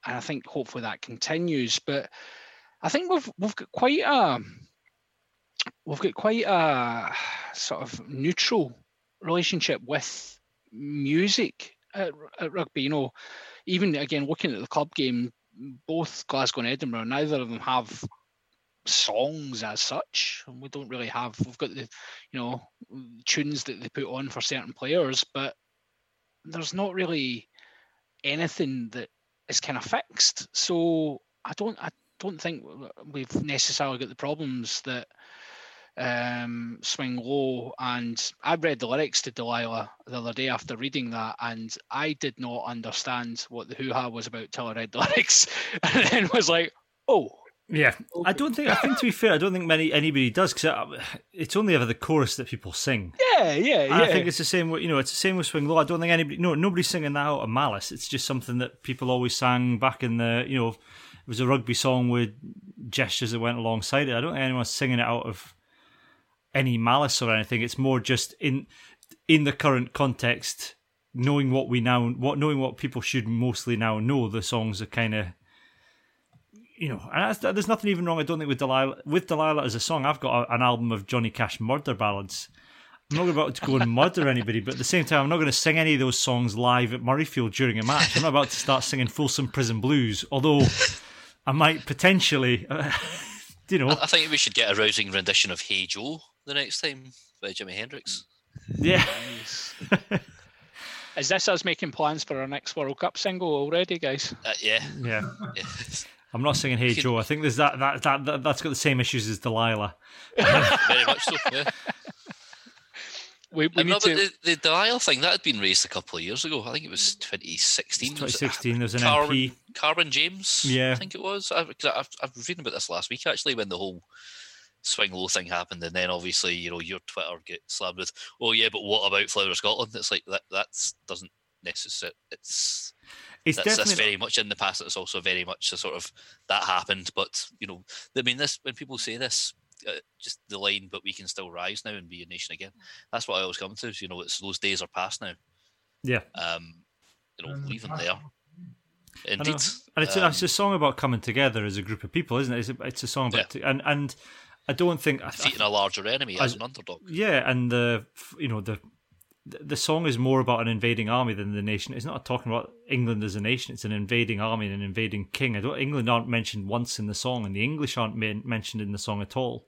and I think hopefully that continues. But I think we've we've got quite a we've got quite a sort of neutral relationship with music at, at rugby. You know, even again looking at the club game, both Glasgow and Edinburgh, neither of them have songs as such. And we don't really have. We've got the you know tunes that they put on for certain players, but there's not really anything that is kind of fixed. So I don't I don't think we've necessarily got the problems that um, Swing Low. And I read the lyrics to Delilah the other day after reading that, and I did not understand what the hoo ha was about till I read the lyrics, and then was like, oh. Yeah, okay. I don't think. I think to be fair, I don't think many anybody does because it's only ever the chorus that people sing. Yeah, yeah, yeah. I think it's the same. With, you know, it's the same with Swing Low. I don't think anybody. No, nobody's singing that out of malice. It's just something that people always sang back in the. You know, it was a rugby song with gestures that went alongside it. I don't think anyone's singing it out of any malice or anything. It's more just in in the current context, knowing what we now, what knowing what people should mostly now know. The songs are kind of you know, and there's nothing even wrong. I don't think with Delilah with Delilah as a song. I've got a, an album of Johnny Cash murder ballads. I'm not about to go and murder anybody, but at the same time, I'm not going to sing any of those songs live at Murrayfield during a match. I'm not about to start singing Folsom Prison Blues, although I might potentially, uh, you know. I think we should get a rousing rendition of Hey Joe the next time by Jimi Hendrix. Yeah. Is this us making plans for our next World Cup single already, guys? Uh, yeah. Yeah. I'm not singing Hey Joe. I think there's that, that that that that's got the same issues as Delilah. Very much so. Yeah. We, we need to... the, the Delilah thing that had been raised a couple of years ago. I think it was 2016. 2016. There's an Carwyn, MP. Carwyn James. Yeah. I think it was. I, I, I was reading about this last week actually when the whole swing low thing happened, and then obviously you know your Twitter get slammed with, oh yeah, but what about Flower Scotland? It's like that. That doesn't necessarily. It's it's that's, definitely that's very much in the past. It's also very much a sort of that happened, but you know, I mean, this when people say this, uh, just the line, but we can still rise now and be a nation again. That's what I always come to. You know, it's those days are past now. Yeah. Um, you know, Um, leave them there. Indeed. And it's, Um, it's a song about coming together as a group of people, isn't it? It's a, it's a song about and and I don't think I, I, defeating a larger enemy as an underdog. yeah, and the you know the the song is more about an invading army than the nation. It's not talking about England as a nation. It's an invading army and an invading king. I don't. England aren't mentioned once in the song, and the English aren't men- mentioned in the song at all.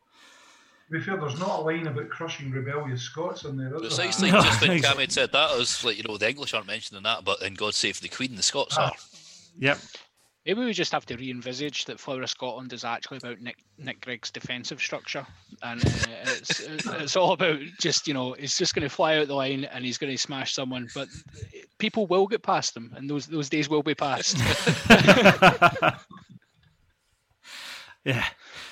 To be fair, there's not a line about crushing rebellious Scots in there, is there? Precisely, No, just when exactly. Cammy said that, I was like, you know, the English aren't mentioning that, but in God Save the Queen, the Scots Ah. are. Yep. Maybe we just have to re-envisage that Flower of Scotland is actually about Nick Nick Grigg's defensive structure, and uh, it's it's all about just you know he's just going to fly out the line and he's going to smash someone, but people will get past him, and those those days will be past. yeah.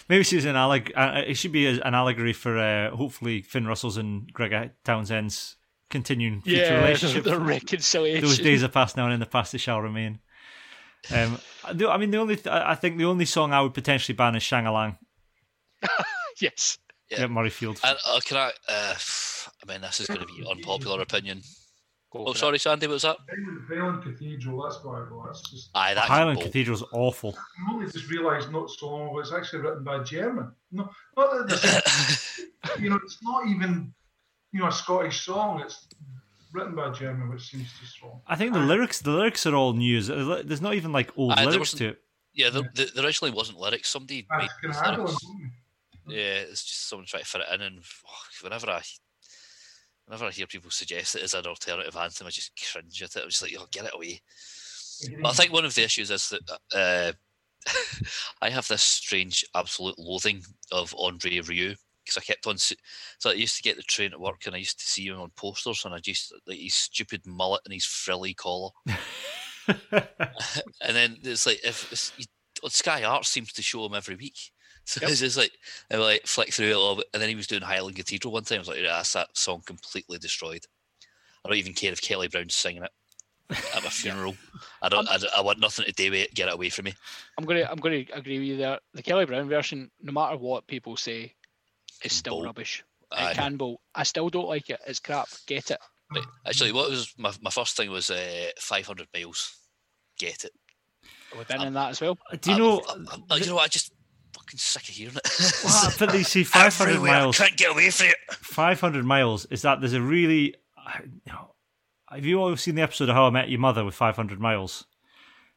Maybe she's an alleg- uh, It should be an allegory for uh, hopefully Finn Russell's and Greg Townsend's continuing future yeah, relationship. the reconciliation. Those days are past now, and in the past they shall remain. Um, the- I mean, the only th- I think the only song I would potentially ban is Shangalang yes. Yeah. at Murrayfield. And uh, can I? Uh, I mean, this is going to be unpopular opinion. Go Oh, for sorry, Sandy, what was that? Highland, Highland Cathedral, that's what I go. That's just. Aye, that Highland bolt. Cathedral's awful. I only just realised not so long ago it's actually written by German. No, not that you know, it's not even you know a Scottish song. It's written by German, which seems too strong. I think the lyrics the lyrics are all new. There's not even like old Aye, there lyrics to it. yeah, the, the, there originally wasn't lyrics. Somebody I made can those lyrics. Yeah, it's just someone trying to fit it in, and oh, whenever I, whenever I hear people suggest it as an alternative anthem, I just cringe at it. I'm just like, oh, get it away. But I think one of the issues is that uh, I have this strange, absolute loathing of Andre Rieu because I kept on. So I used to get the train at work, and I used to see him on posters, and I just like his stupid mullet and his frilly collar, and then it's like if it's, you, Sky Arts seems to show him every week. So Yep. it's just like I like flick through it a little bit, and then he was doing Highland Cathedral one time. I was like, yeah, that's that song completely destroyed. I don't even care if Kelly Brown's singing it at my funeral. I don't. I, I want nothing to do with it. Get it away from me. I'm gonna I'm gonna agree with you there. The Kelly Brown version, no matter what people say, is still Bolt. rubbish. Aye. It can bolt. I still don't like it. It's crap. Get it. Right. Actually, what was my, my first thing was uh, 500 miles. Get it. Within in that as well. Do you I- know? I- I- you know what? I just fucking sick of hearing it. Well, but you see, 500 Everywhere, miles. I can't get away from it. 500 miles is that there's a really. I- you know, Have you all seen the episode of How I Met Your Mother with 500 miles?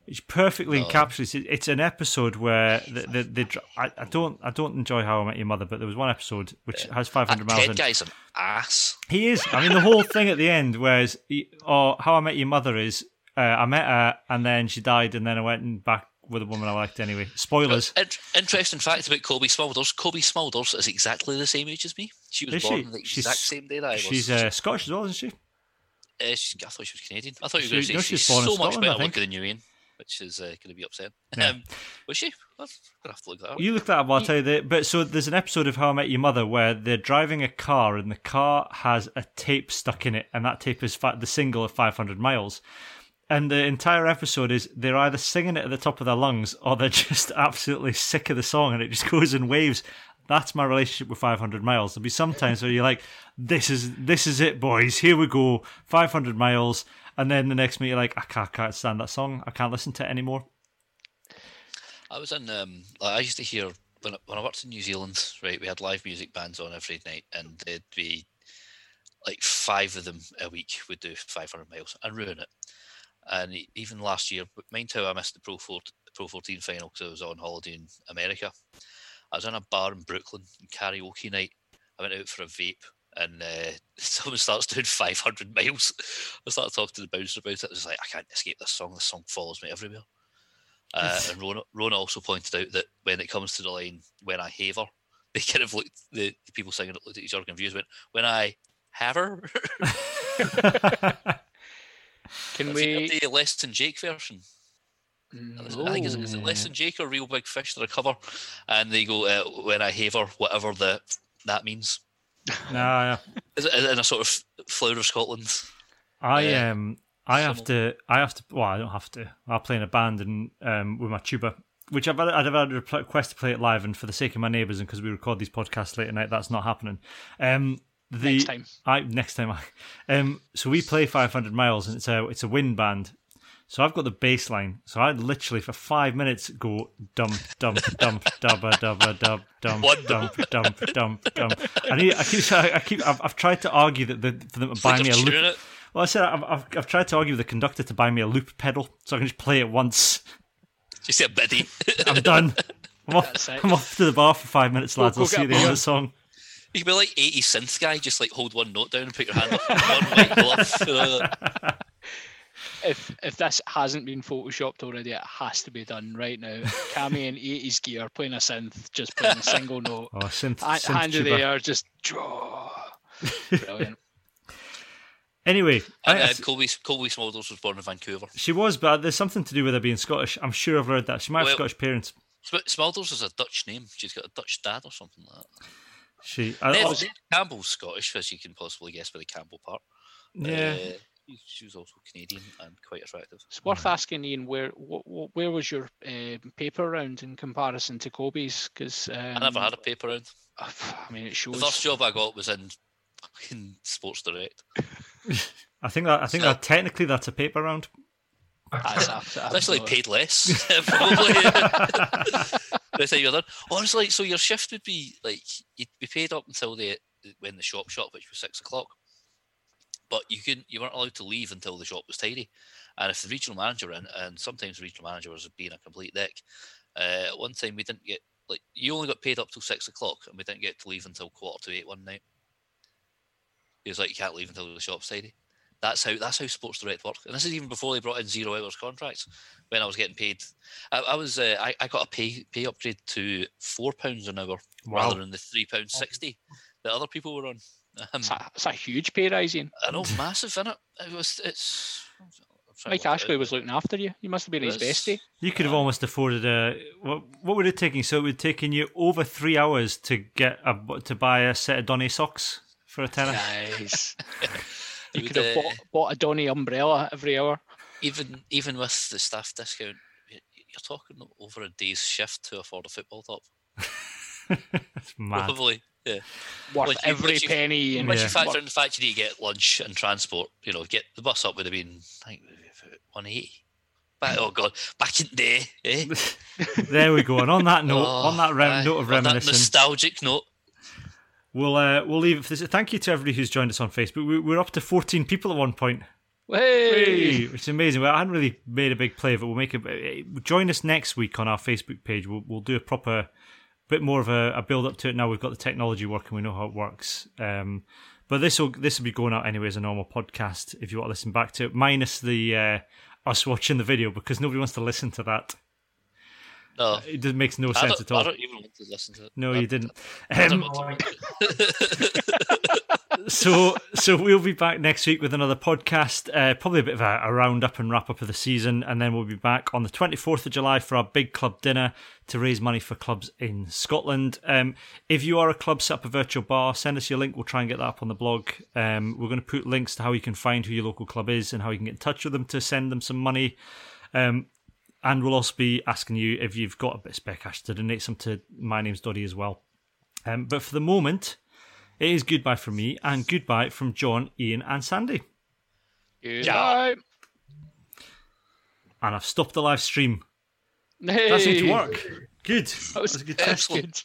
It's perfectly encapsulates. it- It's an episode where the, the, the, I, I don't I don't enjoy How I Met Your Mother, but there was one episode which has 500 That miles. In. guy's an ass. He is. I mean, the whole thing at the end, whereas, he, or How I Met Your Mother is, uh, I met her and then she died, and then I went and back with a woman I liked anyway. Spoilers. In- interesting fact about Cobie Smulders. Cobie Smulders is exactly the same age as me. She was Is born she? the She's- exact same day that I was. She's uh, Scottish as well, isn't she? Uh, she- I thought she was Canadian. I thought you She- were going to no, say she's she's, born so much Scotland, better looking than you, Ian, which is uh, going to be upsetting. Yeah. Um, was she? I'm going to have to look that up. You looked that up, I'll tell you that. But so there's an episode of How I Met Your Mother where they're driving a car and the car has a tape stuck in it, and that tape is fa- the single of 500 miles. And the entire episode is they're either singing it at the top of their lungs or they're just absolutely sick of the song and it just goes in waves. That's my relationship with 500 miles. There'll be sometimes where you're like, "This is this is it, boys. Here we go, 500 miles." And then the next minute you're like, "I can't, can't stand that song. I can't listen to it anymore." I was in. Um, I used to hear when I, when I worked in New Zealand. Right, we had live music bands on every night, and there'd be like five of them a week would do 500 miles and ruin it. And even last year, mind how I missed the Pro 4, Pro 14 final because I was on holiday in America. I was in a bar in Brooklyn, karaoke night. I went out for a vape, and uh, someone starts doing 500 miles. I started talking to the bouncer about it. I was like, I can't escape this song. This song follows me everywhere. Uh, and Rona, Rona also pointed out that when it comes to the line "When I Haver," they kind of looked the, the people singing it looked at each other confused. Went, "When I have her." Can Have we? you the Less Than Jake version? Is it- I think is it, is it Less Than Jake or Reel Big Fish? They're a cover, and they go uh, "When I have her," whatever the that means. Nah, yeah. Is it in a sort of flower of Scotland? I Yeah. um I have to I have to well I don't have to I play in a band and um with my tuba which I've had, I've had a request to play it live and for the sake of my neighbours and because we record these podcasts late at night that's not happening. Um, the Next time. I next time I um so we play 500 miles and it's a it's a wind band. So I've got the bass line. So I literally for five minutes go dump dump dump dubba dubba dub dump One dump dump dump dump. I need I keep I keep I've, I've tried to argue that the, for them to buy Like me a loop. it. Well, I said I've, I've, I've tried to argue with the conductor to buy me a loop pedal so I can just play it once. Just a biddy. I'm done. I'm off. I'm off to the bar for five minutes, lads. go I'll see you at the end of the song. You could be like 80 synth guy, just like hold one note down and put your hand up. one white glove. Uh, If if this hasn't been photoshopped already, it has to be done right now. Cammy in eighties gear, playing a synth, just playing a single note. Oh, synth, Ha- synth hand of the tuba. air, just draw. Brilliant. Anyway, and I- uh, Colby, Colby Smulders was born in Vancouver. she was, but there's something to do with her being Scottish. I'm sure I've read that. She might have Scottish parents. Sm- Smulders is a Dutch name. She's got a Dutch dad or something like that. She, I, Ned, oh, Ned Campbell's Scottish, as you can possibly guess by the Campbell part. yeah. Uh, she- she was also Canadian and quite attractive. It's worth asking Ian where wh- wh- where was your uh, paper round in comparison to Cobie's? Because um, I never had a paper round. I mean, it shows. The first job I got was in fucking Sports Direct. I think that I think So- that technically that's a paper round. That's after- I actually after- paid less, probably. They say you're done. Honestly, so your shift would be like you'd be paid up until the when the shop shut, which was six o'clock. But you couldn't, you weren't allowed to leave until the shop was tidy. And if the regional manager in, and sometimes the regional manager was being a complete dick. Uh, one time we didn't get like you only got paid up till six o'clock, and we didn't get to leave until quarter to eight one night. He was like, "You can't leave until the shop's tidy." That's how that's how Sports Direct worked, and this is even before they brought in zero hours contracts. When I was getting paid, I, I was uh, I, I got a pay pay upgrade to four pounds an hour rather than the three pounds sixty that other people were on. Um, It's a, it's a huge pay rise, Ian. I know, massive in it. It was it's. Mike to work it Ashley was looking after you. You must have been his bestie. You could have almost afforded a. What, what would it taking? So it would have taken you over three hours to get a to buy a set of Donnay socks for a tenner. Nice. You you could have uh, bought, bought a Donnay umbrella every hour. even even with the staff discount, you're talking over a day's shift to afford a football top. That's mad. Probably, yeah. Worth Once you- every you- penny. And Once Yeah. you factor in the fact you need to get lunch and transport, you know, get the bus up would have been I think one eighty. Back, oh god, back in the day, eh? there we go. And on that note, Oh, on that rem- aye, note of on that reminiscing, nostalgic note. we'll uh, we'll leave it this. Thank you to everybody who's joined us on Facebook. We, we're up to 14 people at one point. Hey! which is amazing. Well, I hadn't really made a big play of it. We'll make a join us next week on our Facebook page. We'll we'll do a proper bit more of a, a build up to it. Now we've got the technology working, we know how it works. Um, but this will this will be going out anyway as a normal podcast if you want to listen back to it, minus the uh, us watching the video because nobody wants to listen to that. No, It just makes no I sense at all. I don't even want to listen to it. No, I- you didn't. I don't Um, want to. so so we'll be back next week with another podcast uh, probably a bit of a, a roundup and wrap up of the season and then we'll be back on the 24th of july for our big club dinner to raise money for clubs in scotland. Um, if you are a club set up a virtual bar send us your link. We'll try and get that up on the blog. Um, we're going to put links to how you can find who your local club is and how you can get in touch with them to send them some money. Um, and we'll also be asking you if you've got a bit of spare cash to donate some to my name's Doddie as well. Um, but for the moment it is goodbye from me and goodbye from John, Ian, and Sandy. Goodbye. And I've stopped the live stream. That seemed to work. Good. That was a good test. Excellent.